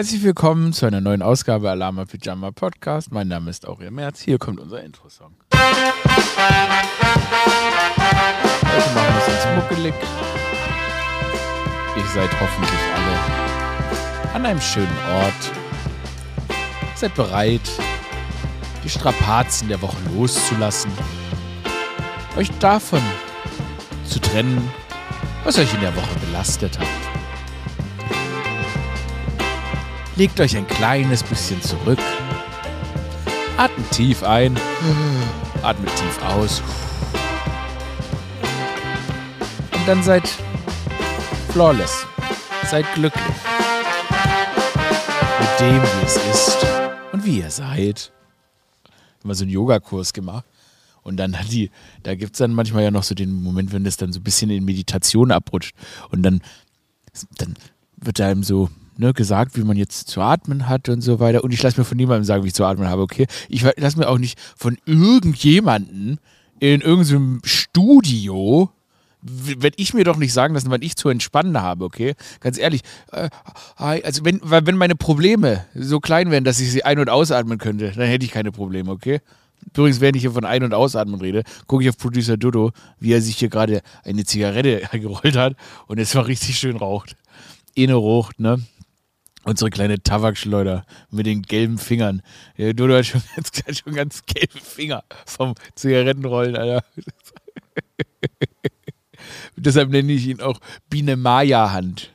Herzlich willkommen zu einer neuen Ausgabe Alarma Pyjama Podcast. Mein Name ist Aurel Merz. Hier kommt unser Intro-Song. Heute machen wir es uns muckelig. Ihr seid hoffentlich alle an einem schönen Ort. Seid bereit, die Strapazen der Woche loszulassen. Euch davon zu trennen, was euch in der Woche belastet hat. Legt euch ein kleines bisschen zurück. Atmet tief ein. Atmet tief aus. Und dann seid flawless. Seid glücklich. Mit dem, wie es ist und wie ihr seid. Immer so einen Yogakurs gemacht. Und dann hat die, da gibt es dann manchmal ja noch so den Moment, wenn das dann so ein bisschen in Meditation abrutscht. Und dann, dann wird einem so ne, gesagt, wie man jetzt zu atmen hat und so weiter. Und ich lasse mir von niemandem sagen, wie ich zu atmen habe, okay? Ich lasse mir auch nicht von irgendjemandem in irgendeinem Studio werde ich mir doch nicht sagen lassen, wann ich zu entspannen habe, okay? Ganz ehrlich. Äh, also wenn, wenn meine Probleme so klein wären, dass ich sie ein- und ausatmen könnte, dann hätte ich keine Probleme, okay? Übrigens, während ich hier von Ein- und Ausatmen rede, gucke ich auf Producer Dodo, wie er sich hier gerade eine Zigarette gerollt hat und es war richtig schön raucht. Inne raucht, ne? Unsere kleine Tabakschleuder mit den gelben Fingern. Ja, Dodo hat schon ganz, schon ganz gelbe Finger vom Zigarettenrollen, Alter. Deshalb nenne ich ihn auch Biene Maya Hand.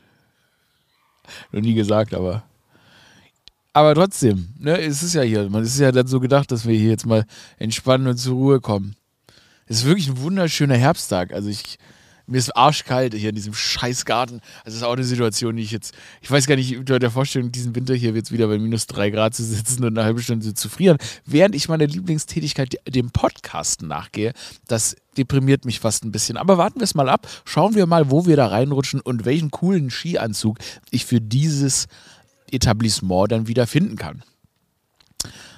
Noch nie gesagt, aber. Aber trotzdem, ne, es ist ja hier, man ist ja dann so gedacht, dass wir hier jetzt mal entspannen und zur Ruhe kommen. Es ist wirklich ein wunderschöner Herbsttag. Also ich, mir ist arschkalt hier in diesem Scheißgarten. Also das ist auch eine Situation, die ich jetzt, ich weiß gar nicht, unter der Vorstellung, diesen Winter hier jetzt wieder bei minus drei Grad zu sitzen und eine halbe Stunde zu frieren, während ich meiner Lieblingstätigkeit, dem Podcasten nachgehe. Das deprimiert mich fast ein bisschen. Aber warten wir es mal ab. Schauen wir mal, wo wir da reinrutschen und welchen coolen Skianzug ich für dieses Etablissement dann wieder finden kann.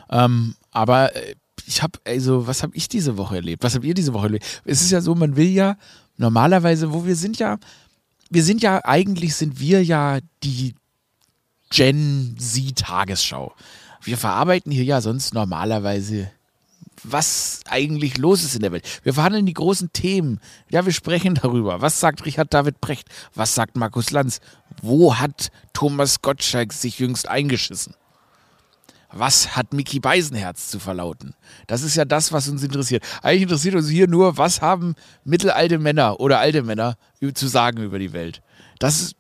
Ähm, aber äh, ich habe, also, was habe ich diese Woche erlebt? Was habt ihr diese Woche erlebt? Es ist ja so, man will ja normalerweise, wo wir sind ja, wir sind ja, eigentlich sind wir ja die Gen Z-Tagesschau. Wir verarbeiten hier ja sonst normalerweise, was eigentlich los ist in der Welt. Wir verhandeln die großen Themen. Ja, wir sprechen darüber. Was sagt Richard David Brecht? Was sagt Markus Lanz? Wo hat Thomas Gottschalk sich jüngst eingeschissen? Was hat Mickey Beisenherz zu verlauten? Das ist ja das, was uns interessiert. Eigentlich interessiert uns hier nur, was haben mittelalte Männer oder alte Männer zu sagen über die Welt. Das ist,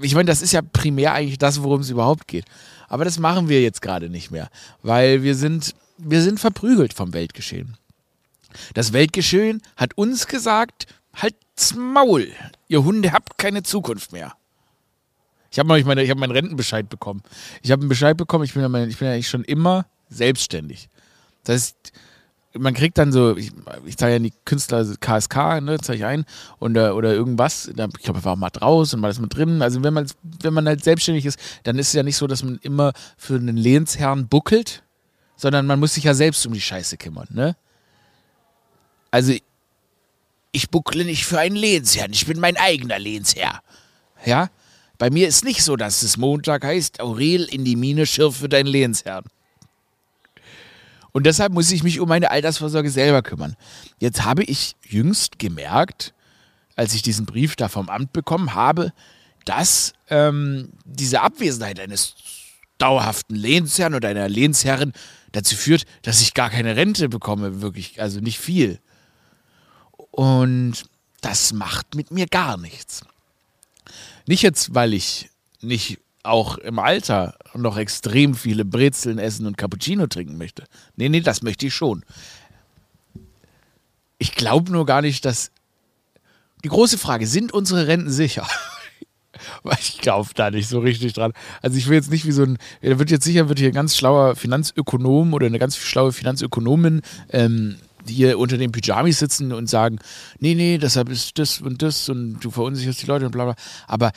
ich meine, das ist ja primär eigentlich das, worum es überhaupt geht. Aber das machen wir jetzt gerade nicht mehr, weil wir sind, wir sind verprügelt vom Weltgeschehen. Das Weltgeschehen hat uns gesagt, halt's Maul, ihr Hunde habt keine Zukunft mehr. Ich habe meine, ich hab meinen Rentenbescheid bekommen. Ich habe einen Bescheid bekommen, ich bin, ja, ich bin ja eigentlich schon immer selbstständig. Das heißt, man kriegt dann so, ich, ich zahle ja die Künstler KSK, ne, zahle ich ein und, äh, oder irgendwas. Ich glaube, war mal draußen und mal ist mit drin. Also wenn man, wenn man halt selbstständig ist, dann ist es ja nicht so, dass man immer für einen Lehnsherrn buckelt, sondern man muss sich ja selbst um die Scheiße kümmern, ne? Also ich buckle nicht für einen Lehnsherrn, ich bin mein eigener Lehnsherr. Ja? Bei mir ist nicht so, dass es Montag heißt, Aurel in die Mine schirf für deinen Lehensherrn. Und deshalb muss ich mich um meine Altersvorsorge selber kümmern. Jetzt habe ich jüngst gemerkt, als ich diesen Brief da vom Amt bekommen habe, dass ähm, diese Abwesenheit eines dauerhaften Lehnsherrn oder einer Lehnsherrin dazu führt, dass ich gar keine Rente bekomme, wirklich, also nicht viel. Und das macht mit mir gar nichts. Nicht jetzt, weil ich nicht auch im Alter noch extrem viele Brezeln essen und Cappuccino trinken möchte. Nee, nee, das möchte ich schon. Ich glaube nur gar nicht, dass. Die große Frage, sind unsere Renten sicher? Weil ich glaube da nicht so richtig dran. Also ich will jetzt nicht wie so ein, da wird jetzt sicher, wird hier ein ganz schlauer Finanzökonom oder eine ganz schlaue Finanzökonomin ähm, hier unter den Pyjamis sitzen und sagen, nee, nee, deshalb ist das und das und du verunsicherst die Leute und bla bla. Aber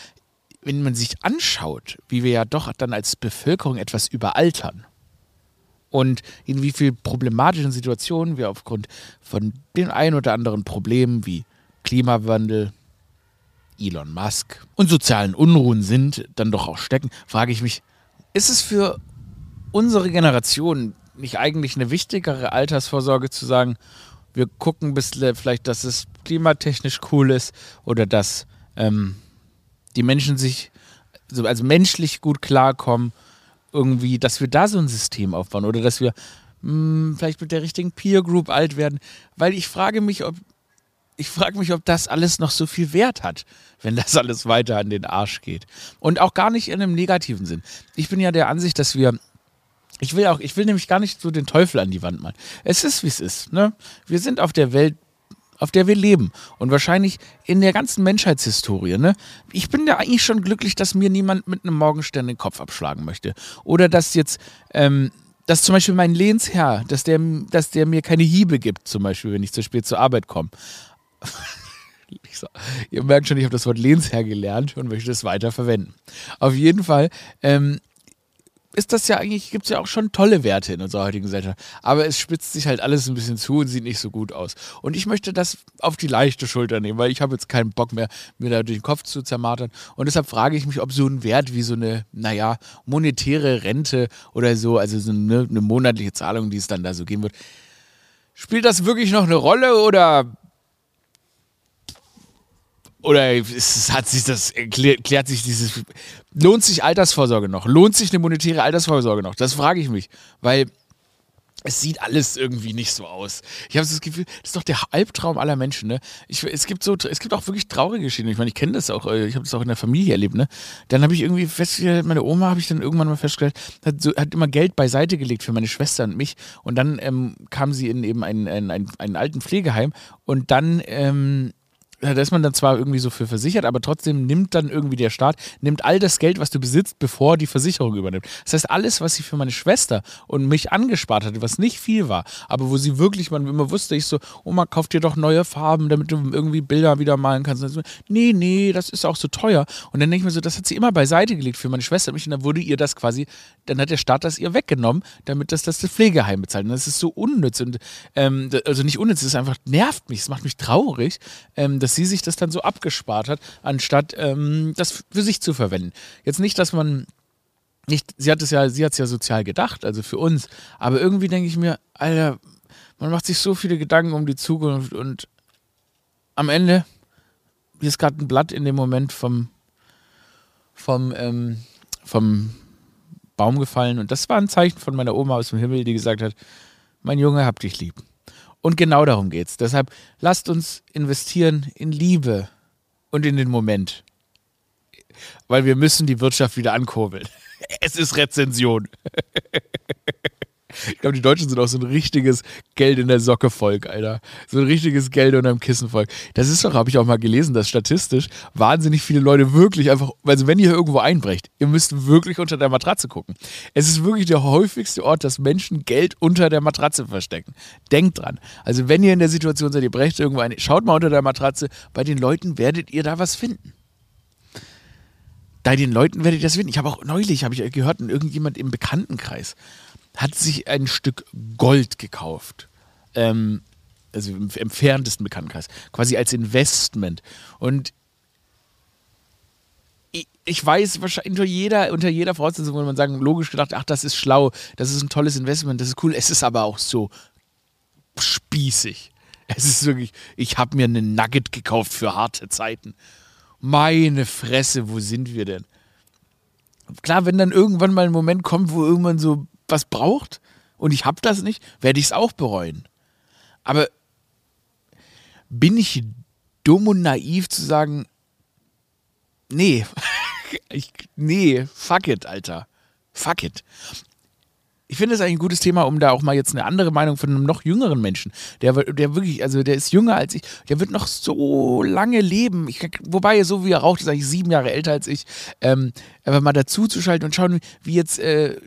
wenn man sich anschaut, wie wir ja doch dann als Bevölkerung etwas überaltern und in wie vielen problematischen Situationen wir aufgrund von den ein oder anderen Problemen wie Klimawandel, Elon Musk und sozialen Unruhen sind, dann doch auch stecken, frage ich mich, ist es für unsere Generation nicht eigentlich eine wichtigere Altersvorsorge zu sagen, wir gucken bis vielleicht, dass es klimatechnisch cool ist oder dass ähm, die Menschen sich so also menschlich gut klarkommen, irgendwie, dass wir da so ein System aufbauen oder dass wir mh, hm, vielleicht mit der richtigen Peer Group alt werden, weil ich frage mich, ob ich frage mich, ob das alles noch so viel Wert hat, wenn das alles weiter an den Arsch geht. Und auch gar nicht in einem negativen Sinn. Ich bin ja der Ansicht, dass wir ich will auch, ich will nämlich gar nicht so den Teufel an die Wand malen. Es ist, wie es ist. Ne? Wir sind auf der Welt, auf der wir leben. Und wahrscheinlich in der ganzen Menschheitshistorie. Ne? Ich bin ja eigentlich schon glücklich, dass mir niemand mit einem Morgenstern den Kopf abschlagen möchte. Oder dass jetzt, ähm, dass zum Beispiel mein Lehnsherr, dass der, dass der mir keine Hiebe gibt, zum Beispiel, wenn ich zu spät zur Arbeit komme. So, ihr merkt schon, ich habe das Wort Lehnsherr gelernt und möchte es weiter verwenden. Auf jeden Fall ähm, ist das ja eigentlich, gibt es ja auch schon tolle Werte in unserer heutigen Gesellschaft. Aber es spitzt sich halt alles ein bisschen zu und sieht nicht so gut aus. Und ich möchte das auf die leichte Schulter nehmen, weil ich habe jetzt keinen Bock mehr, mir da durch den Kopf zu zermartern. Und deshalb frage ich mich, ob so ein Wert wie so eine, naja, monetäre Rente oder so, also so eine, eine monatliche Zahlung, die es dann da so geben wird, spielt das wirklich noch eine Rolle oder oder es hat sich das klärt, klärt sich dieses lohnt sich Altersvorsorge noch? Lohnt sich eine monetäre Altersvorsorge noch? Das frage ich mich, weil es sieht alles irgendwie nicht so aus. Ich habe das Gefühl, das ist doch der Albtraum aller Menschen. Ne? Ich, es, gibt so, es gibt auch wirklich traurige Geschichten. Ich meine, ich kenne das auch, äh, ich habe das auch in der Familie erlebt. Ne? Dann habe ich irgendwie festgestellt, meine Oma habe ich dann irgendwann mal festgestellt, hat, so, hat immer Geld beiseite gelegt für meine Schwester und mich. Und dann ähm, kam sie in eben einen, einen, einen, einen alten Pflegeheim und dann ähm, da ist man dann zwar irgendwie so für versichert, aber trotzdem nimmt dann irgendwie der Staat, nimmt all das Geld, was du besitzt, bevor die Versicherung übernimmt. Das heißt, alles, was sie für meine Schwester und mich angespart hatte, was nicht viel war, aber wo sie wirklich, man immer wusste, ich so, Oma, kauf dir doch neue Farben, damit du irgendwie Bilder wieder malen kannst. Und so, nee, nee, das ist auch so teuer. Und dann denke ich mir so, das hat sie immer beiseite gelegt für meine Schwester und mich und dann wurde ihr das quasi, dann hat der Staat das ihr weggenommen, damit das das Pflegeheim bezahlt. Und das ist so unnütz und, ähm, also nicht unnütz, ist einfach, nervt mich, es macht mich traurig, ähm, dass sie sich das dann so abgespart hat, anstatt ähm, das für sich zu verwenden. Jetzt nicht, dass man nicht, sie hat es ja, sie hat es ja sozial gedacht, also für uns, aber irgendwie denke ich mir, Alter, man macht sich so viele Gedanken um die Zukunft und am Ende, ist gerade ein Blatt in dem Moment vom, vom, ähm, vom Baum gefallen und das war ein Zeichen von meiner Oma aus dem Himmel, die gesagt hat, mein Junge, hab dich lieb. Und genau darum geht's. Deshalb lasst uns investieren in Liebe und in den Moment. Weil wir müssen die Wirtschaft wieder ankurbeln. Es ist Rezension. Ich glaube, die Deutschen sind auch so ein richtiges Geld in der Socke Volk, Alter. So ein richtiges Geld unterm Kissen Volk. Das ist doch, habe ich auch mal gelesen, dass statistisch wahnsinnig viele Leute wirklich einfach, also wenn ihr irgendwo einbrecht, ihr müsst wirklich unter der Matratze gucken. Es ist wirklich der häufigste Ort, dass Menschen Geld unter der Matratze verstecken. Denkt dran. Also wenn ihr in der Situation seid, ihr brecht irgendwo ein, schaut mal unter der Matratze. Bei den Leuten werdet ihr da was finden bei den Leuten werdet ihr das finden. Ich habe auch neulich, habe ich gehört, irgendjemand im Bekanntenkreis hat sich ein Stück Gold gekauft. Ähm, also im entferntesten Bekanntenkreis. Quasi als Investment. Und ich, weiß, wahrscheinlich unter jeder, unter jeder Voraussetzung würde man sagen, logisch gedacht, ach, das ist schlau, das ist ein tolles Investment, das ist cool. Es ist aber auch so spießig. Es ist wirklich, ich habe mir einen Nugget gekauft für harte Zeiten. Meine Fresse, wo sind wir denn? Klar, wenn dann irgendwann mal ein Moment kommt, wo irgendwann so was braucht und ich habe das nicht, werde ich es auch bereuen. Aber bin ich dumm und naiv zu sagen, nee, ich, nee, fuck it, Alter. Fuck it ich finde es eigentlich ein gutes Thema, um da auch mal jetzt eine andere Meinung von einem noch jüngeren Menschen, der, der wirklich, also der ist jünger als ich, der wird noch so lange leben. Ich, wobei, so wie er raucht, ist eigentlich sieben Jahre älter als ich. Ähm, einfach mal dazu zu schalten und schauen, wie jetzt, äh,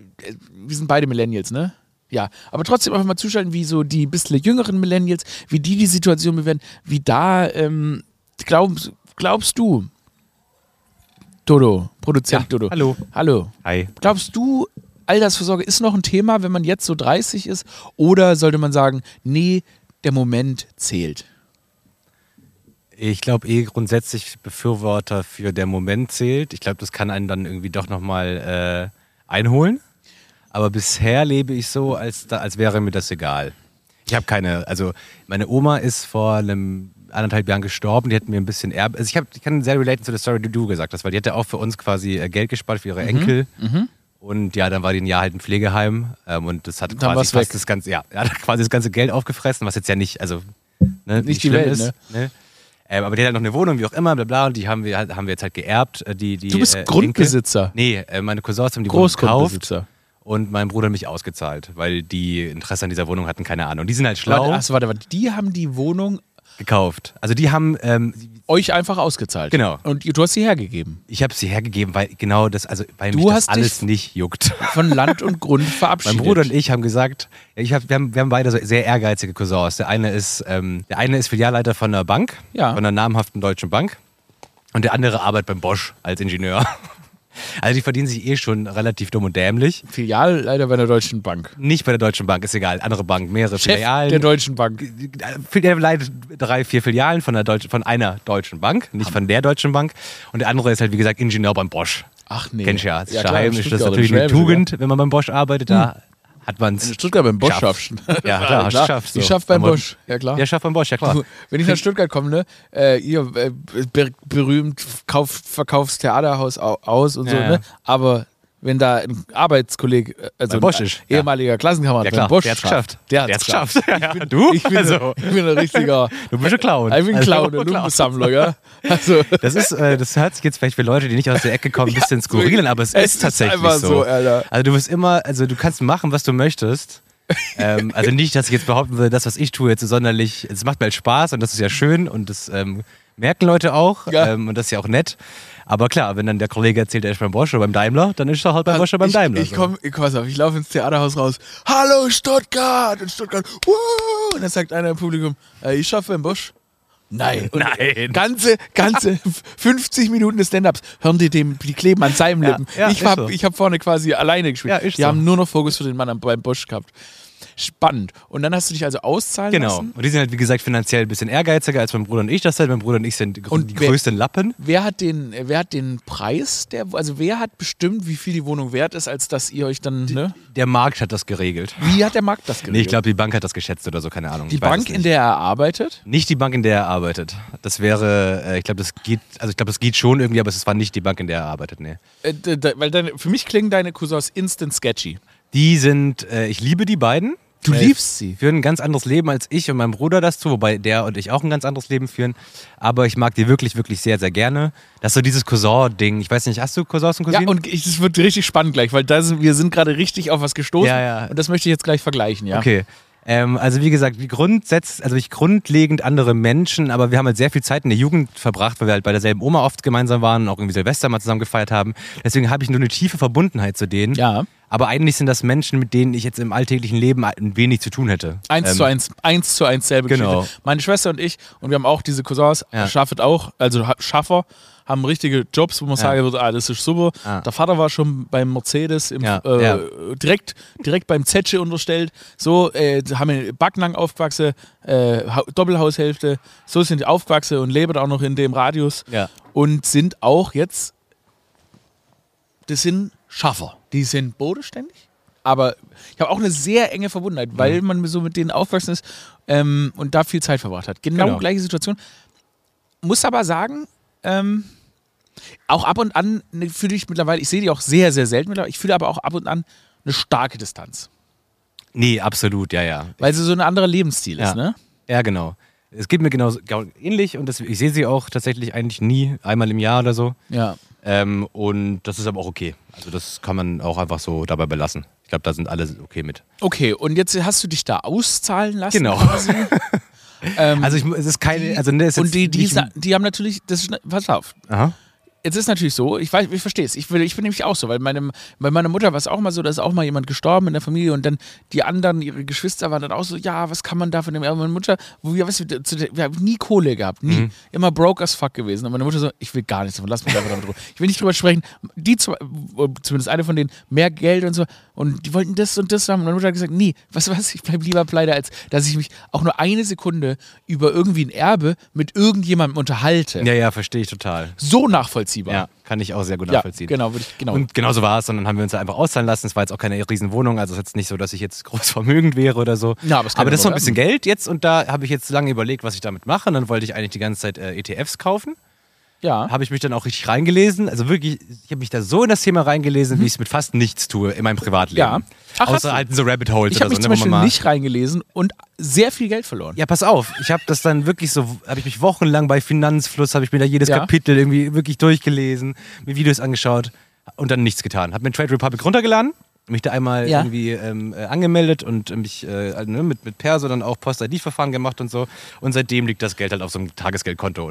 wir sind beide Millennials, ne? Ja, aber trotzdem einfach mal zuschalten, wie so die bisschen jüngeren Millennials, wie die die Situation bewerten, wie da, ähm, glaubst, glaubst du, Dodo, Produzent ja, Dodo. Hallo. Hallo. Hi. Glaubst du, Altersvorsorge ist noch ein Thema, wenn man jetzt so 30 ist? Oder sollte man sagen, nee, der Moment zählt? Ich glaube eh grundsätzlich Befürworter für der Moment zählt. Ich glaube, das kann einen dann irgendwie doch nochmal äh, einholen. Aber bisher lebe ich so, als, da, als wäre mir das egal. Ich habe keine, also meine Oma ist vor einem anderthalb Jahren gestorben, die hat mir ein bisschen Erbe. Also ich, hab, ich kann sehr relaten zu der Story, die du gesagt hast, weil die hatte auch für uns quasi äh, Geld gespart für ihre Enkel. Mhm. Und ja, dann war die ein Jahr halt im Pflegeheim ähm, und das hat Dann quasi fast weg. das ganze, ja, hat quasi das ganze Geld aufgefressen, was jetzt ja nicht, also ne, Nicht die schlimm Welt, ist. Ne? Ähm, aber die hat halt noch eine Wohnung, wie auch immer, bla bla, und die haben wir, halt, haben wir jetzt halt geerbt. äh, Die, die, Du bist äh, Grundbesitzer. Enkel. Nee, äh, meine Cousins haben die Wohnung gekauft und mein Bruder hat mich ausgezahlt, weil die Interesse an dieser Wohnung hatten, keine Ahnung. Die sind halt schlau Warte, achso, warte, warte. Die haben die Wohnung gekauft. Also die haben, ähm, euch einfach ausgezahlt. Genau. Und du hast sie hergegeben. ich habe sie hergegeben, weil genau das, also weil Du mich das alles nicht juckt. Von Land und Grund Mein verabschiedet. Bruder und ich haben gesagt, ich hab, wir, haben, wir haben beide so sehr ehrgeizige Cousins. Der eine ist, ähm, der eine ist Filialleiter von einer Bank, Ja. von einer namhaften deutschen Bank. Und der andere arbeitet beim Bosch als Ingenieur. Also die verdienen sich eh schon relativ dumm und dämlich. Filialleiter bei der Deutschen Bank. Nicht bei der Deutschen Bank, ist egal. Andere Bank, mehrere Chef Filialen. der Deutschen Bank. Der leitet drei, vier Filialen von, der Deutsch, von einer deutschen Bank, nicht von der Deutschen Bank. Und der andere ist halt, wie gesagt, Ingenieur beim Bosch. Ach nee. Kennst du ja. Das ist ja, klar. Das ist Stuttgart, natürlich eine Tugend, wenn man beim Bosch arbeitet. Da hat man es. Stuttgart beim Bosch Schafft. schaffst. Ja, klar, hast du geschafft. Ich so. schaff beim Bosch. Ja, klar. Ja, schafft beim Bosch, ja klar. Du, wenn ich nach Stuttgart komme, ne, äh, ihr äh, ber berühmt kauf, verkaufst Theaterhaus au aus und so, Ja, ja. ne? Aber wenn da ein Arbeitskollege, äh, also Bosch ein ist, ja. ehemaliger Klassenkamerad Ja, klar, Bosch der hat's schafft, geschafft. Der Der hat's hat's geschafft. Ja, Ich bin, du? Ich bin, Also. ich bin ein richtiger, Du bist ein Clown. ich bin ein Also, Clown, ein Clown. Lumpensammler, ja. Also, Das ist, äh, das hört sich jetzt vielleicht für Leute, die nicht aus der Ecke kommen, ein bisschen skurril an, aber es, es ist ist tatsächlich einfach so. so, Alter. Also du wirst immer, also du kannst machen, was du möchtest. ähm, also nicht, dass ich jetzt behaupten würde, das, was ich tue, jetzt ist sonderlich, es macht mir halt Spaß und das ist ja schön und das ähm, merken Leute auch Ja. ähm, und das ist ja auch nett. Aber klar, wenn dann der Kollege erzählt, er ist beim Bosch oder beim Daimler, dann ist er halt beim Bosch oder beim ich, Daimler. Ich so. komm, ich pass auf, ich laufe ins Theaterhaus raus. Hallo Stuttgart! Und Stuttgart, Woo! Und dann sagt einer im Publikum, äh, ich schaffe beim Bosch. Nein. Und Nein. Ganze, ganze 50 Minuten des Stand-Ups hören die dem, die kleben an seinen Ja, Lippen. ja, ich ist habe so. ich hab vorne quasi alleine gespielt. Ja, die so. haben nur noch Fokus für den Mann beim Bosch gehabt. Spannend. Und dann hast du dich also auszahlen Genau. lassen. Und die sind halt, wie gesagt, finanziell ein bisschen ehrgeiziger als mein Bruder und ich das halt. Mein Bruder und ich sind die Und die wer- größten Lappen. Wer hat den, wer hat den Preis? Der, also wer hat bestimmt, wie viel die Wohnung wert ist, als dass ihr euch dann, ne? Der Markt hat das geregelt. Wie hat der Markt das geregelt? Nee, ich glaube, die Bank hat das geschätzt oder so, keine Ahnung. die Bank, in der er arbeitet, Nicht die Bank, in der er arbeitet. Das wäre, äh, ich glaube, das geht, also ich glaube, das geht schon irgendwie, aber es war nicht die Bank, in der er arbeitet, nee. Äh, weil deine, für mich klingen deine Cousins instant sketchy. Die sind, äh, ich liebe die beiden. Du Äh, liebst sie. Führen ein ganz anderes Leben als ich und mein Bruder das zu, wobei der und ich auch ein ganz anderes Leben führen. Aber ich mag die wirklich, wirklich sehr, sehr gerne. Das ist so dieses Cousin-Ding. Ich weiß nicht, hast du Cousins und Ja, Cousinen? und ich, das wird richtig spannend gleich, weil da sind, wir sind gerade richtig auf was gestoßen. Ja, ja. Und das möchte ich jetzt gleich vergleichen, ja. Okay. Ähm, also wie gesagt, wie grundsetz, also ich grundlegend andere Menschen, aber wir haben halt sehr viel Zeit in der Jugend verbracht, weil wir halt bei derselben Oma oft gemeinsam waren und auch irgendwie Silvester mal zusammen gefeiert haben. Deswegen habe ich nur eine tiefe Verbundenheit zu denen. Ja. Aber eigentlich sind das Menschen, mit denen ich jetzt im alltäglichen Leben ein wenig zu tun hätte. Eins Ähm, zu eins, eins zu eins selbe Genau. Geschichte. Meine Schwester und ich, und wir haben auch diese Cousins, Ja. Schaffet auch, also Ha- Schaffer, haben richtige Jobs, wo man sagen würde, ah, das ist super. Ja. Der Vater war schon beim Mercedes, im, Ja, äh, ja. Direkt, direkt beim Zetsche unterstellt. So, äh, haben in Backnang aufgewachsen, äh, Ha- Doppelhaushälfte. So sind die aufgewachsen und leben auch noch in dem Radius. Ja. Und sind auch jetzt, das sind Schaffer. Die sind bodenständig. Aber ich habe auch eine sehr enge Verbundenheit, weil Mhm. man so mit denen aufgewachsen ist ähm, und da viel Zeit verbracht hat. Genau, Genau. gleiche Situation. Muss aber sagen, ähm, auch ab und an ne, fühle ich mittlerweile, ich sehe die auch sehr, sehr selten mittlerweile, ich fühle aber auch ab und an eine starke Distanz. Nee, absolut, ja, ja. Weil sie so ein anderer Lebensstil Ja. ist, ne? Ja, genau. Es geht mir genauso genau ähnlich und das, ich sehe sie auch tatsächlich eigentlich nie, einmal im Jahr oder so. Ja. Ähm, und das ist aber auch okay. Also das kann man auch einfach so dabei belassen. Ich glaube, da sind alle okay mit. Okay, und jetzt hast du dich da auszahlen lassen. Genau. Ähm, Also ich, es ist keine, also ne, es ist und die, die, die haben natürlich, das ist, pass auf, Aha. Jetzt ist natürlich so, ich weiß, ich verstehe es. Ich, ich bin nämlich auch so, weil meine, bei meiner Mutter war es auch mal so, da ist auch mal jemand gestorben in der Familie und dann die anderen, ihre Geschwister waren dann auch so, ja, was kann man da von dem, aber meine Mutter, wo wir, weißt der, wir haben nie Kohle gehabt, nie. Immer broke as fuck gewesen. Und meine Mutter so, ich will gar nichts davon, lass mich einfach damit drüber. Ich will nicht drüber sprechen. Die zwei, zumindest eine von denen, mehr Geld und so. Und die wollten das und das haben. Und meine Mutter hat gesagt, nee, was was, ich bleibe lieber pleite, als dass ich mich auch nur eine Sekunde über irgendwie ein Erbe mit irgendjemandem unterhalte. Ja, ja, verstehe ich total. So nachvollziehbar. Ja, kann ich auch sehr gut Ja, nachvollziehen. genau, würde ich, genau. Und genauso war es, und dann haben wir uns da einfach auszahlen lassen. Es war jetzt auch keine riesen Wohnung, also es ist jetzt nicht so, dass ich jetzt groß vermögend wäre oder so. Ja, aber ja das ist noch ein bisschen Geld jetzt und da habe ich jetzt lange überlegt, was ich damit mache. Und dann wollte ich eigentlich die ganze Zeit äh, ETFs kaufen. Ja. Habe ich mich dann auch richtig reingelesen. Also wirklich, ich habe mich da so in das Thema reingelesen, wie ich es mit fast nichts tue in meinem Privatleben. Mhm. Ja. Ach, Außer halt so Rabbit Holes Ich oder habe so. mich zum ne, wo Beispiel nicht reingelesen und sehr viel Geld verloren. Ja, pass auf. Ich habe das dann wirklich so, habe ich mich wochenlang bei Finanzfluss, habe ich mir da jedes Ja. Kapitel irgendwie wirklich durchgelesen, mir Videos angeschaut und dann nichts getan. Habe mir Trade Republic runtergeladen, mich da einmal Ja. irgendwie ähm, äh, angemeldet und äh, mich äh, also, ne, mit, mit Perso dann auch Post-ID-Verfahren gemacht und so. Und seitdem liegt das Geld halt auf so einem Tagesgeldkonto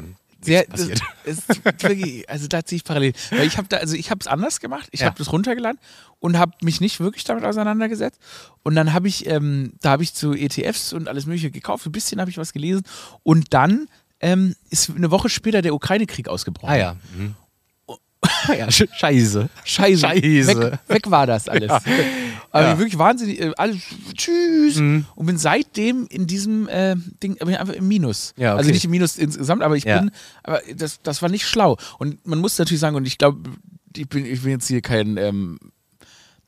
Sehr, passiert. ist wirklich, also da ziehe ich parallel. Weil ich habe da, also ich habe es anders gemacht. Ich Ja. habe das runtergeladen und habe mich nicht wirklich damit auseinandergesetzt. Und dann habe ich, ähm, da habe ich zu ETFs und alles Mögliche gekauft. Ein bisschen habe ich was gelesen. Und dann ähm, ist eine Woche später der Ukraine-Krieg ausgebrochen. Ah ja. Mhm. ja, sch- scheiße. Scheiße. Scheiße. Weg, weg war das alles. Aber Ja. wirklich wahnsinnig, äh, alles, tschüss. Mhm. Und bin seitdem in diesem äh, Ding, bin einfach im Minus. Ja, okay. Also nicht im Minus insgesamt, aber ich Ja. bin, aber das, das war nicht schlau. Und man muss natürlich sagen, und ich glaube, ich bin, ich bin jetzt hier kein, ähm,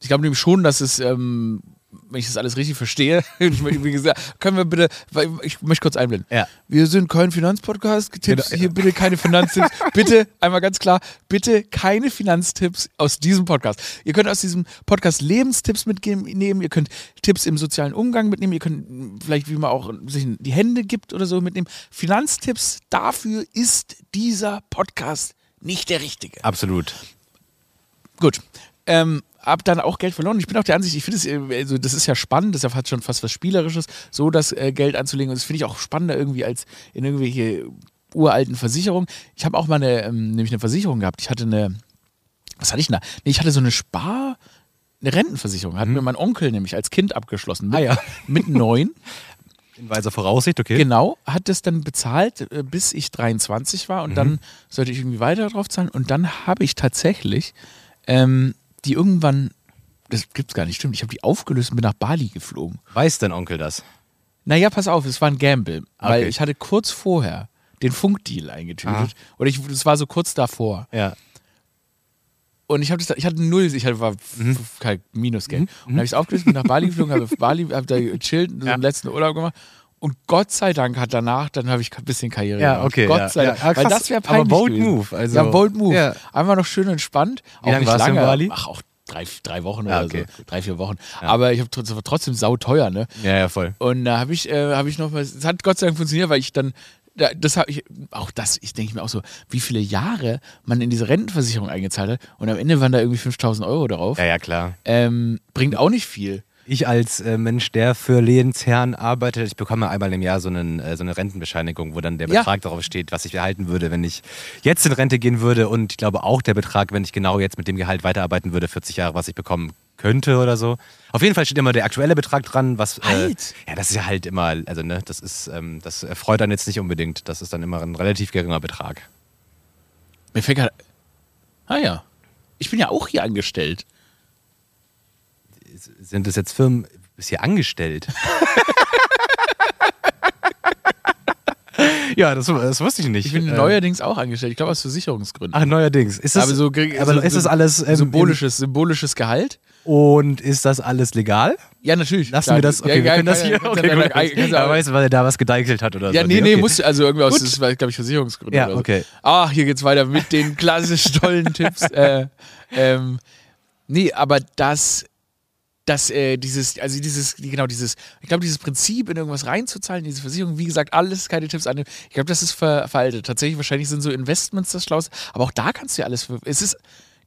ich glaube nämlich schon, dass es, ähm, wenn ich das alles richtig verstehe, wie gesagt, können wir bitte, weil ich möchte kurz einblenden. Ja. Wir sind kein Finanzpodcast, Tipps, Genau. hier bitte keine Finanztipps. bitte, einmal ganz klar, bitte keine Finanztipps aus diesem Podcast. Ihr könnt aus diesem Podcast Lebenstipps mitnehmen, ihr könnt Tipps im sozialen Umgang mitnehmen, ihr könnt vielleicht, wie man auch sich die Hände gibt oder so mitnehmen. Finanztipps, dafür ist dieser Podcast nicht der richtige. Absolut. Gut. Ähm, hab dann auch Geld verloren. Ich bin auch der Ansicht, ich finde es, äh, also das ist ja spannend, das fast schon fast was Spielerisches, so das äh, Geld anzulegen. Und das finde ich auch spannender irgendwie als in irgendwelche uralten Versicherungen. Ich habe auch mal eine, ähm, nämlich eine Versicherung gehabt. Ich hatte eine, was hatte ich denn da? Nee, ich hatte so eine Spar, eine Rentenversicherung. Hat mir mein Onkel nämlich als Kind abgeschlossen. Mit, Ah ja. mit neun. In weiser Voraussicht, okay. Genau, hat das dann bezahlt, äh, bis ich 23 war und Mhm. dann sollte ich irgendwie weiter drauf zahlen und dann habe ich tatsächlich ähm, die irgendwann, das gibt's gar nicht, stimmt, ich habe die aufgelöst und bin nach Bali geflogen. Weiß dein Onkel das? Naja, pass auf, es war ein Gamble, weil Okay. ich hatte kurz vorher den Funkdeal eingetütet Aha. oder ich, das war so kurz davor Ja. und ich habe das, ich hatte null, ich hatte, war Mhm. kein Minusgeld. Und dann habe ich es aufgelöst, bin nach Bali geflogen, habe Bali, habe da gechillt, so Ja. einen letzten Urlaub gemacht. Und Gott sei Dank hat danach, dann habe ich ein bisschen Karriere Ja, gemacht. okay, Gott ja. sei Ja, Dank. ah, Weil das wäre Aber peinlich bold gewesen. move, also- ja, bold move. Ja. Einfach noch schön entspannt. Wie lange nicht du in lange. Bali? Ach, auch drei, drei Wochen oder okay. so. Drei, vier Wochen. Aber ich habe trotzdem, sauteuer, ne? Ja, ja, voll. Und da habe ich, äh, habe ich noch mal, es hat Gott sei Dank funktioniert, weil ich dann, da, das habe ich, auch das, ich denke mir auch so, wie viele Jahre man in diese Rentenversicherung eingezahlt hat und am Ende waren da irgendwie 5000 Euro drauf. Ja, ja, klar. Ähm, bringt auch nicht viel. Ich als äh, Mensch, der für Lebensherren arbeitet, ich bekomme einmal im Jahr so, einen, äh, so eine Rentenbescheinigung, wo dann der Ja. Betrag darauf steht, was ich erhalten würde, wenn ich jetzt in Rente gehen würde. Und ich glaube auch der Betrag, wenn ich genau jetzt mit dem Gehalt weiterarbeiten würde, 40 Jahre, was ich bekommen könnte oder so. Auf jeden Fall steht immer der aktuelle Betrag dran, was. Äh, Halt! ja, das ist ja halt immer, also ne, das ist, ähm, das erfreut dann jetzt nicht unbedingt. Das ist dann immer ein relativ geringer Betrag. Mir fällt gerade. Ah ja. Ich bin ja auch hier angestellt. Sind das jetzt Firmen, ist hier angestellt? ja, das, das wusste ich nicht. Ich bin Äh, neuerdings auch angestellt. Ich glaube aus Versicherungsgründen. Ach, neuerdings. Ist das, aber so, aber so, ist das alles ähm, symbolisches, symbolisches Gehalt? Und ist das alles legal? Ja, natürlich. Lassen Klar, wir das? Okay, ja, wir ja, können das hier. ja- Okay, ja- ja- Ja, weißt du, weil er da was gedeichselt hat oder Ja, so. nee, nee, okay. musst du, also irgendwie aus, das war, glaube ich, Versicherungsgründe. Ja, oder so. okay. Ah, hier geht's weiter mit den klassisch tollen Tipps. Äh, ähm, nee, aber das, das, äh, dieses, also dieses, die- genau, dieses, ich glaube, dieses Prinzip, in irgendwas reinzuzahlen, diese Versicherung, wie gesagt, alles keine Tipps annehmen. Ich glaube, das ist ver veraltet. Tatsächlich, wahrscheinlich sind so Investments das Schlauste, aber auch da kannst du ja alles, es ist,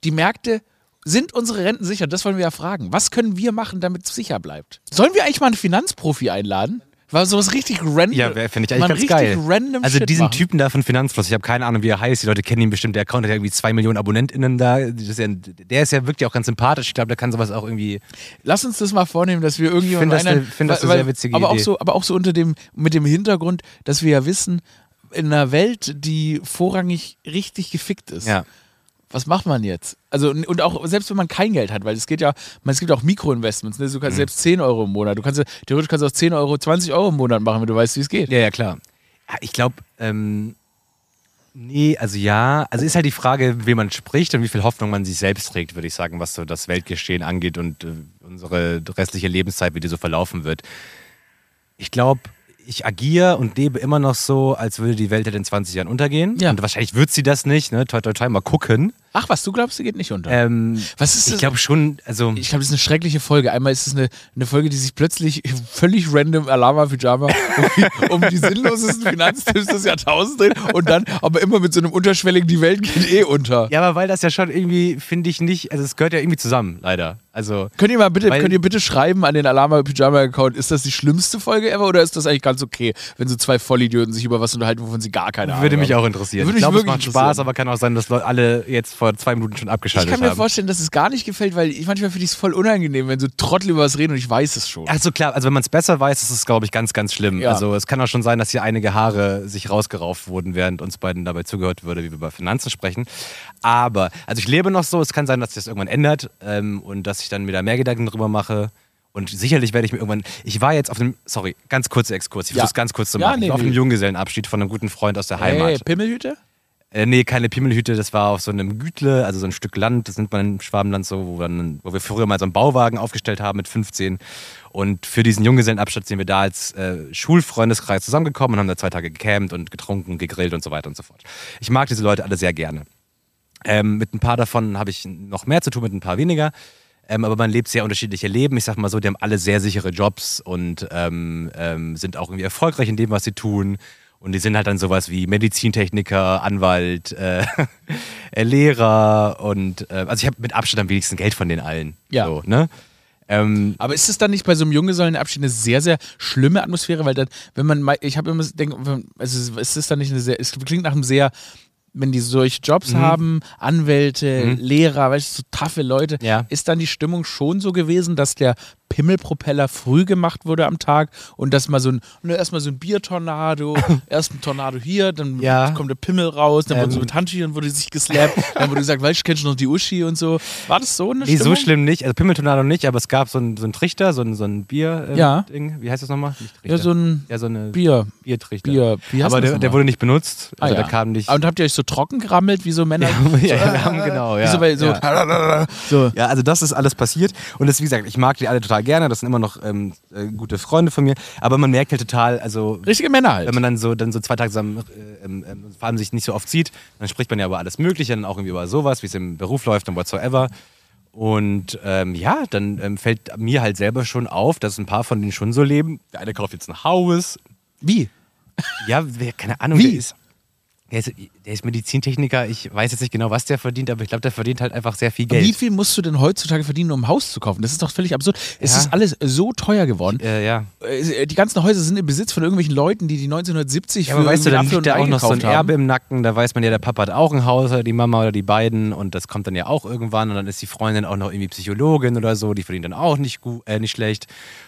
die Märkte, sind unsere Renten sicher? Das wollen wir ja fragen. Was können wir machen, damit es sicher bleibt? Sollen wir eigentlich mal einen Finanzprofi einladen? War sowas richtig random. Ja, finde ich eigentlich ganz richtig geil. Random also Shit diesen machen. Typen da von Finanzfluss, ich habe keine Ahnung, wie er heißt. Die Leute kennen ihn bestimmt. Der Account hat ja irgendwie zwei Millionen AbonnentInnen da. Ist ja, der ist ja wirklich auch ganz sympathisch. Ich glaube, der kann sowas auch irgendwie. Lass uns das mal vornehmen, dass wir irgendjemanden Ich find das eine- find das eine weil- sehr witzige aber Auch Idee. so, aber auch so unter dem, mit dem Hintergrund, dass wir ja wissen, in einer Welt, die vorrangig richtig gefickt ist, Ja. Was macht man jetzt? Also, und auch selbst wenn man kein Geld hat, weil es geht ja, man, es gibt auch Mikroinvestments, ne? du kannst selbst 10 Euro im Monat, du kannst, theoretisch kannst du auch 10 Euro, 20 Euro im Monat machen, wenn du weißt, wie es geht. Ja, ja, klar. Ja, ich glaube, ähm, nee, also ja, also ist halt die Frage, wie man spricht und wie viel Hoffnung man sich selbst trägt, würde ich sagen, was so das Weltgeschehen angeht und äh, unsere restliche Lebenszeit, wie die so verlaufen wird. Ich glaube, ich agiere und lebe immer noch so, als würde die Welt halt in 20 Jahren untergehen. Ja. Und wahrscheinlich wird sie das nicht, ne? Toi, toi, toi, mal gucken. Ach, was, du glaubst, sie geht nicht unter? Ähm, was ist ich glaube schon, also. Ich glaube, das ist eine schreckliche Folge. Einmal ist es eine, eine Folge, die sich plötzlich völlig random Alama Pyjama um die, um die sinnlosesten Finanztipps des Jahrtausends dreht und dann aber immer mit so einem unterschwelligen, die Welt geht eh unter. ja, aber weil das ja schon irgendwie, finde ich nicht, also es gehört ja irgendwie zusammen, leider. Also. Könnt ihr mal bitte, Weil- könnt ihr bitte schreiben an den Alama Pyjama Account, ist das die schlimmste Folge ever oder ist das eigentlich ganz okay, wenn so zwei Vollidioten sich über was unterhalten, wovon sie gar keine Ahnung Würde mich haben? auch interessieren. Würde ich mich glaube, es macht Spaß, aber kann auch sein, dass Leute alle jetzt vor zwei Minuten schon Ich abgeschaltet kann mir haben. vorstellen, dass es gar nicht gefällt, weil ich manchmal finde ich es voll unangenehm, wenn so Trottel über was reden und ich weiß es schon. Also klar, also wenn man es besser weiß, ist es, glaube ich, ganz, ganz schlimm. Ja. Also es kann auch schon sein, dass hier einige Haare sich rausgerauft wurden, während uns beiden dabei zugehört wurde, wie wir über Finanzen sprechen. Aber, also ich lebe noch so, es kann sein, dass sich das irgendwann ändert ähm, und dass ich dann mir da mehr Gedanken drüber mache. Und sicherlich werde ich mir irgendwann. Ich war jetzt auf einem, sorry, ganz kurzer Exkurs, ich Ja. versuche es ganz kurz zu Ja, machen. nee, ich war auf einem Junggesellenabschied von einem guten Freund aus der Heimat. Hey, Pimmelhüte? Äh, nee, keine Pimmelhüte, das war auf so einem Gütle, also so ein Stück Land, das nennt man im Schwabenland so, wo, dann, wo wir früher mal so einen Bauwagen aufgestellt haben mit 15. Und für diesen Junggesellenabschied sind wir da als äh, Schulfreundeskreis zusammengekommen und haben da zwei Tage gecampt und getrunken, gegrillt und so weiter und so fort. Ich mag diese Leute alle sehr gerne. Ähm, mit ein paar davon habe ich noch mehr zu tun, mit ein paar weniger. Ähm, aber man lebt sehr unterschiedliche Leben. Ich sag mal so, die haben alle sehr sichere Jobs und ähm, ähm, sind auch irgendwie erfolgreich in dem, was sie tun. Und die sind halt dann sowas wie Medizintechniker, Anwalt, äh, äh, Lehrer und äh, also ich habe mit Abstand am wenigsten Geld von den allen. Ja. So, ne? ähm, Aber ist es dann nicht bei so einem Junggesellenabschied eine sehr, sehr schlimme Atmosphäre? Weil dann, wenn man, ich habe immer denk, also ist es dann nicht eine sehr, es klingt nach einem sehr, wenn die solche Jobs Mhm. haben, Anwälte, Lehrer, weißt du, so taffe Leute, Ja. ist dann die Stimmung schon so gewesen, dass der Pimmelpropeller früh gemacht wurde am Tag und dass mal so ein, ne, erstmal so ein Biertornado, erst ein Tornado hier, dann Ja. kommt der Pimmel raus, dann wurde so Ähm. mit Handtüchern wurde sich geslappt, dann wurde gesagt, weißt du, kennst du noch die Uschi und so. War das so eine nee, Stimmung? so schlimm nicht. Also Pimmeltornado nicht, aber es gab so einen so einen Trichter, so ein, so ein Bier äh, Ja. Ding. Wie heißt das nochmal? Ja, so ein ja, so eine Bier. Biertrichter. Bier. Wie aber der, der wurde nicht benutzt. Ah, Also ja. der kam nicht. Und habt ihr euch so trocken gerammelt, wie so Männer? ja, ja, wir haben genau, ja. So so. Ja, also das ist alles passiert. Und das, wie gesagt, ich mag die alle total gerne. Das sind immer noch ähm, äh, gute Freunde von mir. Aber man merkt halt total, also Richtige Männer halt. wenn man dann so, dann so zwei Tage zusammen äh, ähm, ähm, vor allem sich nicht so oft sieht, dann spricht man ja über alles Mögliche, dann auch irgendwie über sowas, wie es im Beruf läuft und whatsoever. Und ähm, ja, dann ähm, fällt mir halt selber schon auf, dass ein paar von denen schon so leben. Der eine kauft jetzt ein Haus. Wie? Ja, wer, keine Ahnung, Wie? der ist. Der ist, der ist Medizintechniker, ich weiß jetzt nicht genau, was der verdient, aber ich glaube, der verdient halt einfach sehr viel Geld. Wie viel musst du denn heutzutage verdienen, um ein Haus zu kaufen? Das ist doch völlig absurd. Es Ja. ist alles so teuer geworden. Äh, ja. Äh, Die ganzen Häuser sind im Besitz von irgendwelchen Leuten, die die 1970 Ja, für aber weißt du, dann liegt da auch noch so ein haben. Erbe im Nacken, da weiß man ja, der Papa hat auch ein Haus, oder die Mama oder die beiden und das kommt dann ja auch irgendwann und dann ist die Freundin auch noch irgendwie Psychologin oder so, die verdient dann auch nicht, gut, äh, nicht schlecht.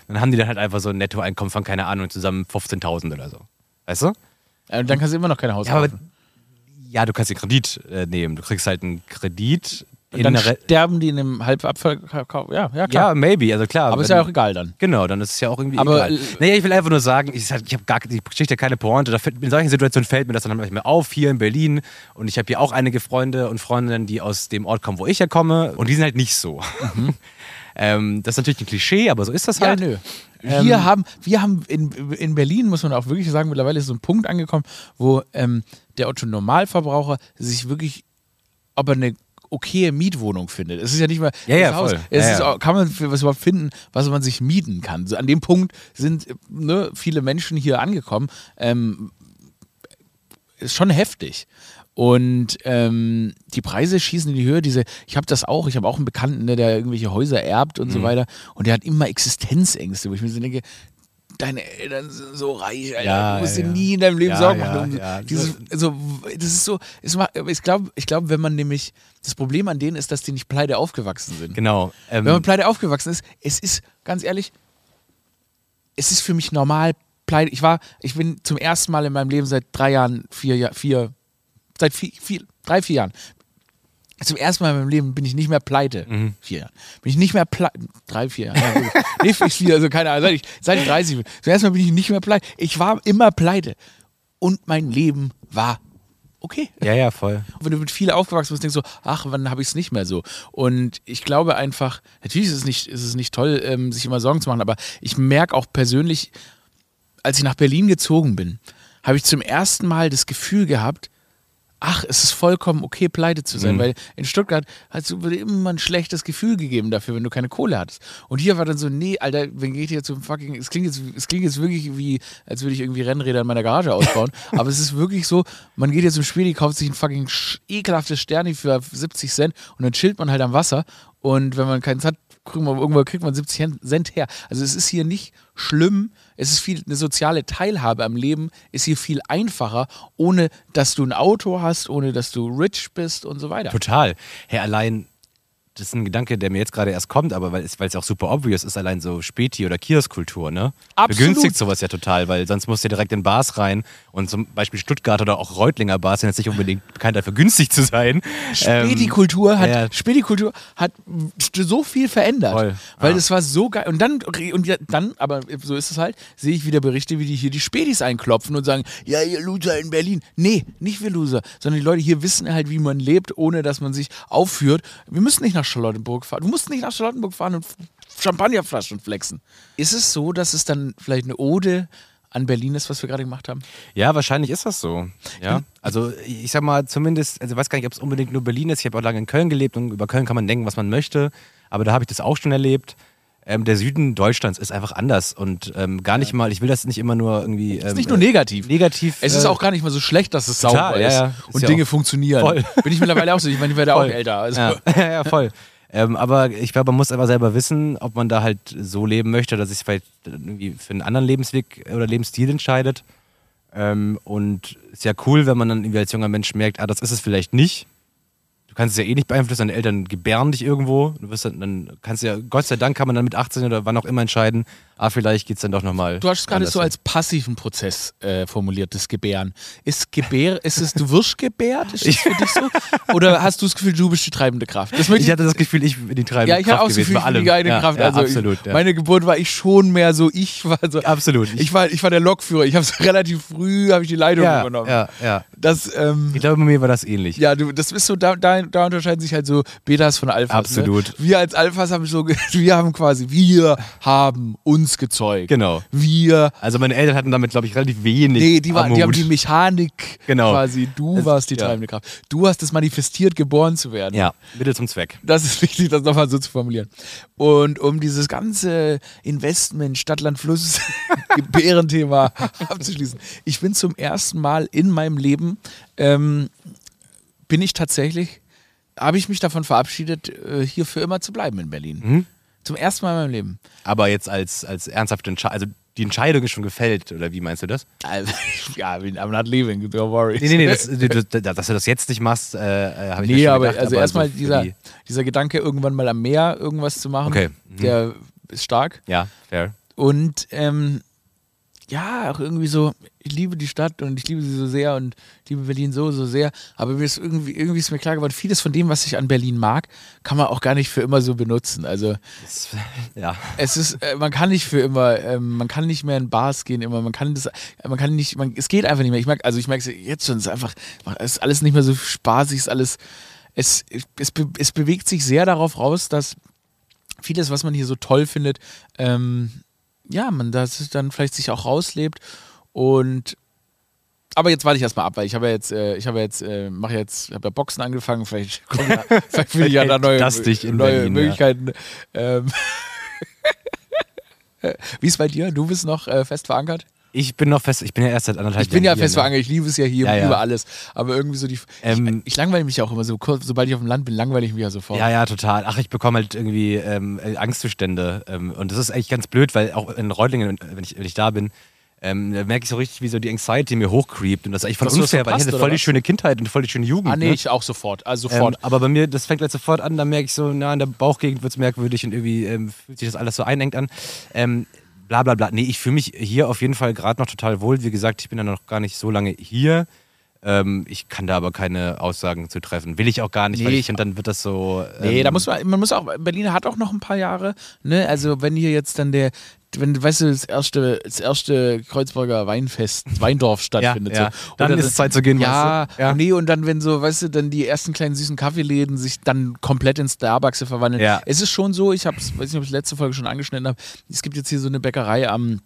Dann haben die dann halt einfach so ein Nettoeinkommen von, keine Ahnung, zusammen 15.000 oder so. Weißt du? Äh, Dann kannst du immer noch kein Haus Ja, aber kaufen. ja, du kannst den Kredit äh, nehmen. Du kriegst halt einen Kredit. Und dann sterben die in einem Halbabfall. Ja, ja, klar. ja, maybe, also klar. aber ist ja auch egal dann. Genau, dann ist es ja auch irgendwie Aber, egal. äh, Naja, ich will einfach nur sagen, ich, ich habe gar die Geschichte keine Pointe. In solchen Situationen fällt mir das dann manchmal auf, hier in Berlin. Und ich habe hier auch einige Freunde und Freundinnen, die aus dem Ort kommen, wo ich herkomme. Und die sind halt nicht so. ähm, das ist natürlich ein Klischee, aber so ist das Ja, halt. nö. Ähm, Wir haben, wir haben in, in Berlin, muss man auch wirklich sagen, mittlerweile ist so ein Punkt angekommen, wo ähm, der Otto Normalverbraucher sich wirklich, ob er eine okaye Mietwohnung findet. Es ist ja nicht mal Ja, ja, Haus. voll. Es Ja, ist ja. kann man für was überhaupt finden, was man sich mieten kann. So, an dem Punkt sind ne, viele Menschen hier angekommen. Ähm, ist schon heftig. Und ähm, die Preise schießen in die Höhe. Diese, ich habe das auch, ich habe auch einen Bekannten, ne, der irgendwelche Häuser erbt und Mhm. so weiter. Und der hat immer Existenzängste, wo ich mir so denke, deine Eltern sind so reich, Alter. Ja, du musst dir ja, ja. nie in deinem Leben Ja, Sorgen machen. Ja. Dieses, also, das ist so, es macht, ich glaube, ich glaub, wenn man nämlich, das Problem an denen ist, dass die nicht pleite aufgewachsen sind. Genau. Ähm, Wenn man pleite aufgewachsen ist, es ist, ganz ehrlich, es ist für mich normal, pleite. Ich war, ich bin zum ersten Mal in meinem Leben seit drei Jahren, vier, vier, seit vier, vier, drei, vier Jahren, Zum ersten Mal in meinem Leben bin ich nicht mehr pleite. Mhm. Vier Jahre. Bin ich nicht mehr pleite. Drei, vier Jahre. Ja, nee, vier, also keine Ahnung. Seit ich, seit ich 30 bin. Zum ersten Mal bin ich nicht mehr pleite. Ich war immer pleite. Und mein Leben war okay. Ja, ja, voll. Wenn du mit viel aufgewachsen bist, denkst du, ach, wann habe ich es nicht mehr so? Und ich glaube einfach, natürlich ist es nicht, ist es nicht toll, ähm, sich immer Sorgen zu machen, aber ich merke auch persönlich, als ich nach Berlin gezogen bin, habe ich zum ersten Mal das Gefühl gehabt, ach, es ist vollkommen okay, pleite zu sein, Mhm. weil in Stuttgart hast du dir immer ein schlechtes Gefühl gegeben dafür, wenn du keine Kohle hattest. Und hier war dann so, nee, Alter, wenn geht hier zum fucking, es klingt jetzt, es klingt jetzt wirklich wie, als würde ich irgendwie Rennräder in meiner Garage ausbauen, aber es ist wirklich so, man geht jetzt zum Spiel, kauft sich ein fucking ekelhaftes Sterni für 70 Cent und dann chillt man halt am Wasser und wenn man keins hat, kriegt man, irgendwann kriegt man 70 Cent her. Also es ist hier nicht schlimm, es ist viel, eine soziale Teilhabe am Leben ist hier viel einfacher, ohne dass du ein Auto hast, ohne dass du rich bist und so weiter. Total. Hey, allein, das ist ein Gedanke, der mir jetzt gerade erst kommt, aber weil es weil es auch super obvious ist, allein so Späti- oder Kioskkultur, ne? Absolut. Begünstigt sowas ja total, weil sonst musst du direkt in Bars rein und zum Beispiel Stuttgart oder auch Reutlinger Bars sind jetzt nicht unbedingt bekannt dafür, günstig zu sein. Spätikultur hat, ja. Spätikultur hat so viel verändert. Voll. Weil Ja. das war so geil. Und dann, und ja, dann, aber so ist es halt, sehe ich wieder Berichte, wie die hier die Spätis einklopfen und sagen, ja, ihr Loser in Berlin. Nee, nicht wir Loser, sondern die Leute hier wissen halt, wie man lebt, ohne dass man sich aufführt. Wir müssen nicht nach Charlottenburg fahren. Du musst nicht nach Charlottenburg fahren und Champagnerflaschen flexen. Ist es so, dass es dann vielleicht eine Ode an Berlin ist, was wir gerade gemacht haben? Ja, wahrscheinlich ist das so. Ja. Also ich sag mal, zumindest, also ich weiß gar nicht, ob es unbedingt nur Berlin ist. Ich habe auch lange in Köln gelebt und über Köln kann man denken, was man möchte. Aber da habe ich das auch schon erlebt. Ähm, der Süden Deutschlands ist einfach anders und ähm, gar nicht mal, ich will das nicht immer nur irgendwie. Ähm, ist nicht nur negativ. Negativ. Es ist äh, auch gar nicht mal so schlecht, dass es sauber ja, ist ja. Ist und ja Dinge auch funktionieren. voll. Bin ich mittlerweile auch so. Ich meine, ich werde auch Voll. älter. Also. Ja, ja, voll. Ähm, aber ich glaube, man muss einfach selber wissen, ob man da halt so leben möchte, dass sich vielleicht irgendwie für einen anderen Lebensweg oder Lebensstil entscheidet. Ähm, und ist ja cool, wenn man dann irgendwie als junger Mensch merkt, ah, das ist es vielleicht nicht. Du kannst es ja eh nicht beeinflussen, deine Eltern gebären dich irgendwo. Du wirst dann, dann kannst du ja, Gott sei Dank kann man dann mit 18 oder wann auch immer entscheiden, ah, vielleicht geht es dann doch nochmal. Du hast es gerade so als passiven Prozess äh, formuliert, das Gebären. Ist Gebär, ist es, du wirst gebärt? Ist das für dich so? Oder hast du das Gefühl, du bist die treibende Kraft? Das Ich hatte das Gefühl, ich bin die treibende ja, ich hatte Kraft auch das Gefühl, ich bin die eigene ja, Kraft. Ja, also absolut. ich, ja. meine Geburt war ich schon mehr so, ich war so. Absolut. Ich war, ich war der Lokführer. Ich habe es relativ früh, habe ich die Leitung übernommen. ja, ja. Das, ähm, Ich glaube, bei mir war das ähnlich. Ja, du, das ist so, da, da, unterscheiden sich halt so Betas von Alphas. Absolut. Ne? Wir als Alphas haben so, wir haben quasi, wir haben uns gezeugt. Genau. Wir, Also meine Eltern hatten damit, glaube ich, relativ wenig nee, die, waren, die haben die Mechanik Genau. quasi. Du Das- warst die ja. treibende Kraft. Du hast es manifestiert, geboren zu werden. Ja, Mittel zum Zweck. Das ist wichtig, das nochmal so zu formulieren. Und um dieses ganze Investment, Stadt, Land, Fluss, Gebärenthema abzuschließen. Ich bin zum ersten Mal in meinem Leben, ähm, bin ich tatsächlich, habe ich mich davon verabschiedet, äh, hier für immer zu bleiben in Berlin. Mhm. Zum ersten Mal in meinem Leben. Aber jetzt als, als ernsthafte Entscheidung, also die Entscheidung ist schon gefällt, oder wie meinst du das? Also, ja, I'm not leaving, don't worry. Nee, nee, nee, das, du- dass du das jetzt nicht machst, äh, habe ich Nee, schon aber gedacht, also aber erstmal so dieser, die- dieser Gedanke, irgendwann mal am Meer irgendwas zu machen, Okay. Mhm. der ist stark. Ja, fair. Und ähm, ja, auch irgendwie so, ich liebe die Stadt und ich liebe sie so sehr und ich liebe Berlin so, so sehr. Aber mir ist irgendwie, irgendwie ist mir klar geworden, vieles von dem, was ich an Berlin mag, kann man auch gar nicht für immer so benutzen. Also Das, ja. es ist, äh, man kann nicht für immer, ähm, man kann nicht mehr in Bars gehen, immer, man kann das, man kann nicht, man, es geht einfach nicht mehr. Ich merke, also ich merke es jetzt schon, es ist einfach, es ist alles nicht mehr so spaßig, es ist alles, es, es, es bewegt sich sehr darauf raus, dass vieles, was man hier so toll findet, ähm, ja, man das dann vielleicht sich auch rauslebt und aber jetzt warte ich erstmal ab, weil ich habe ja jetzt, äh, ich habe ja jetzt, äh, mache jetzt, habe ja Boxen angefangen, vielleicht, kommen ja, vielleicht finde ich ja da neue, Das dich in neue Berlin. Möglichkeiten. Ähm, Wie ist bei dir? Du bist noch äh, fest verankert? Ich bin noch fest, ich bin ja erst seit anderthalb Ich bin ja Jahren fest ne? verankert, ich liebe es ja hier Ja, ja. über alles. Aber irgendwie so die. Ähm, ich, ich langweile mich ja auch immer so kurz, sobald ich auf dem Land bin, langweile ich mich ja sofort. Ja, ja, total. Ach, ich bekomme halt irgendwie ähm, äh, Angstzustände. Ähm, und das ist eigentlich ganz blöd, weil auch in Reutlingen, wenn ich, wenn ich da bin, ähm, da merke ich so richtig, wie so die Anxiety mir hochcreept. Und das ist eigentlich voll Hast unfair, weil ich hatte voll die was? schöne Kindheit und voll die schöne Jugend. Ah, nee, ne? ich auch sofort. Also Ähm, sofort. aber bei mir, das fängt halt sofort an, da merke ich so, na, in der Bauchgegend wird es merkwürdig und irgendwie ähm, fühlt sich das alles so einengt an. Bla bla bla. Nee, ich fühle mich hier auf jeden Fall gerade noch total wohl. Wie gesagt, ich bin ja noch gar nicht so lange hier. Ähm, ich kann da aber keine Aussagen zu treffen. Will ich auch gar nicht, Nee, weil ich finde, dann wird das so. Nee, ähm, da muss man, man muss auch, Berlin hat auch noch ein paar Jahre, ne? Also wenn hier jetzt dann der, wenn, weißt du, das erste, das erste Kreuzberger Weinfest, Weindorf stattfindet. ja. So. Dann Oder ist es Zeit zu gehen, Ja, weißt du? Ja. nee, und dann, wenn so, weißt du, dann die ersten kleinen süßen Kaffeeläden sich dann komplett in Starbucks verwandeln. Ja. Es ist schon so, ich hab's, weiß nicht, ob ich letzte Folge schon angeschnitten habe, es gibt jetzt hier so eine Bäckerei am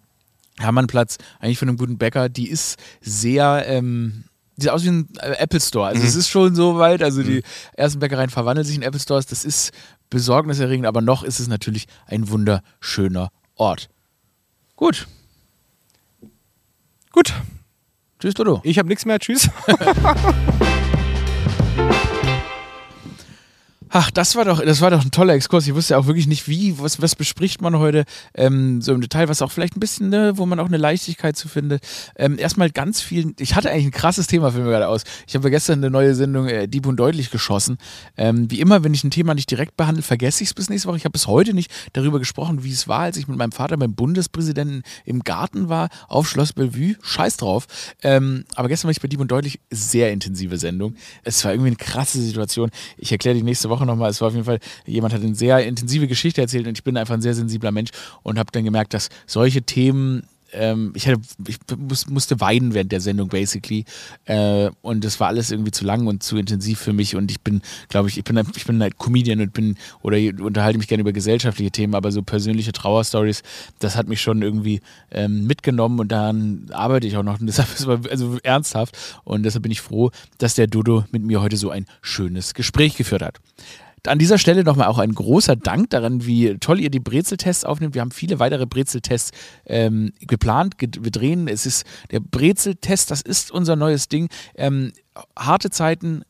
Hermannplatz, eigentlich von einem guten Bäcker, die ist sehr, ähm, sieht aus wie ein äh, Apple Store. Also es ist schon so weit, also die ersten Bäckereien verwandeln sich in Apple Stores, das ist besorgniserregend, aber noch ist es natürlich ein wunderschöner Ort. Gut. Gut, Tschüss, Dodo. ich habe nichts mehr. Tschüss. Ach, das war doch, das war doch ein toller Exkurs. Ich wusste ja auch wirklich nicht, wie, was, was bespricht man heute ähm, so im Detail, was auch vielleicht ein bisschen, ne, wo man auch eine Leichtigkeit zu findet. Ähm, erstmal ganz viel, ich hatte eigentlich ein krasses Thema für mich gerade aus. Ich habe gestern eine neue Sendung äh, Dieb und Deutlich geschossen. Ähm, wie immer, wenn ich ein Thema nicht direkt behandle, vergesse ich es bis nächste Woche. Ich habe bis heute nicht darüber gesprochen, wie es war, als ich mit meinem Vater beim Bundespräsidenten im Garten war, auf Schloss Bellevue. Scheiß drauf. Ähm, aber gestern war ich bei Dieb und Deutlich sehr intensive Sendung. Es war irgendwie eine krasse Situation. Ich erkläre die nächste Woche nochmal. Es war auf jeden Fall, jemand hat eine sehr intensive Geschichte erzählt und ich bin einfach ein sehr sensibler Mensch und habe dann gemerkt, dass solche Themen ähm, ich, hatte, ich muss, musste weinen während der Sendung, basically. Äh, und das war alles irgendwie zu lang und zu intensiv für mich. Und ich bin, glaube ich, ich bin, ich bin halt Comedian und bin oder unterhalte mich gerne über gesellschaftliche Themen, aber so persönliche Trauerstories, das hat mich schon irgendwie ähm, mitgenommen und daran arbeite ich auch noch. Und deshalb ist es also ernsthaft. Und deshalb bin ich froh, dass der Dodo mit mir heute so ein schönes Gespräch geführt hat. An dieser Stelle nochmal auch ein großer Dank daran, wie toll ihr die Brezeltests aufnimmt. Wir haben viele weitere Brezeltests ähm, geplant. Ge- Wir drehen, es ist der Brezeltest, das ist unser neues Ding. Ähm, harte Zeiten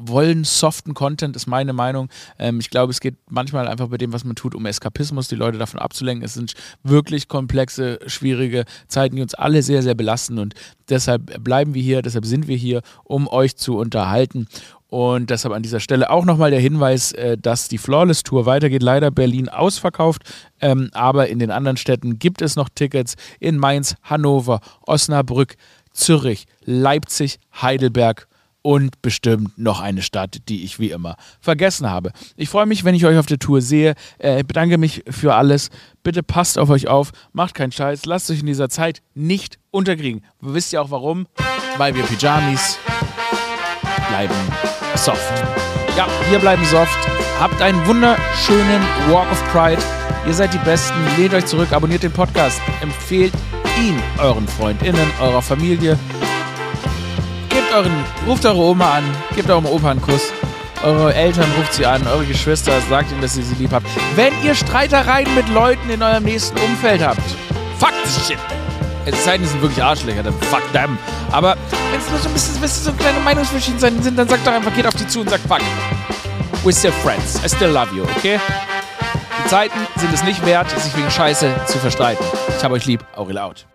wollen soften Content, ist meine Meinung. Ähm, ich glaube, es geht manchmal einfach bei dem, was man tut, um Eskapismus, die Leute davon abzulenken. Es sind wirklich komplexe, schwierige Zeiten, die uns alle sehr, sehr belasten und deshalb bleiben wir hier, deshalb sind wir hier, um euch zu unterhalten. Und deshalb an dieser Stelle auch nochmal der Hinweis, äh, dass die Flawless Tour weitergeht. Leider Berlin ausverkauft, ähm, aber in den anderen Städten gibt es noch Tickets. In Mainz, Hannover, Osnabrück, Zürich, Leipzig, Heidelberg und bestimmt noch eine Stadt, die ich wie immer vergessen habe. Ich freue mich, wenn ich euch auf der Tour sehe. Äh, bedanke mich für alles. Bitte passt auf euch auf, macht keinen Scheiß, lasst euch in dieser Zeit nicht unterkriegen. Wisst ihr auch warum? Weil wir Pyjamis bleiben soft. Ja, wir bleiben soft. Habt einen wunderschönen Walk of Pride. Ihr seid die Besten. Lehnt euch zurück, abonniert den Podcast, empfehlt ihn euren FreundInnen, eurer Familie. Gebt euren, ruft eure Oma an, gebt eurem Opa einen Kuss. Eure Eltern ruft sie an, eure Geschwister, sagt ihnen, dass ihr sie lieb habt. Wenn ihr Streitereien mit Leuten in eurem nächsten Umfeld habt, fuck this shit. Die sind wirklich Arschlöcher, dann fuck them. Aber wenn es nur so ein bisschen, ihr, so kleine Meinungsverschiedenheiten sind, dann sagt doch einfach, geht auf die zu und sagt, fuck. We're still friends. I still love you, okay? Die Zeiten sind es nicht wert, sich wegen Scheiße zu verstreiten. Ich hab euch lieb. Aurel out.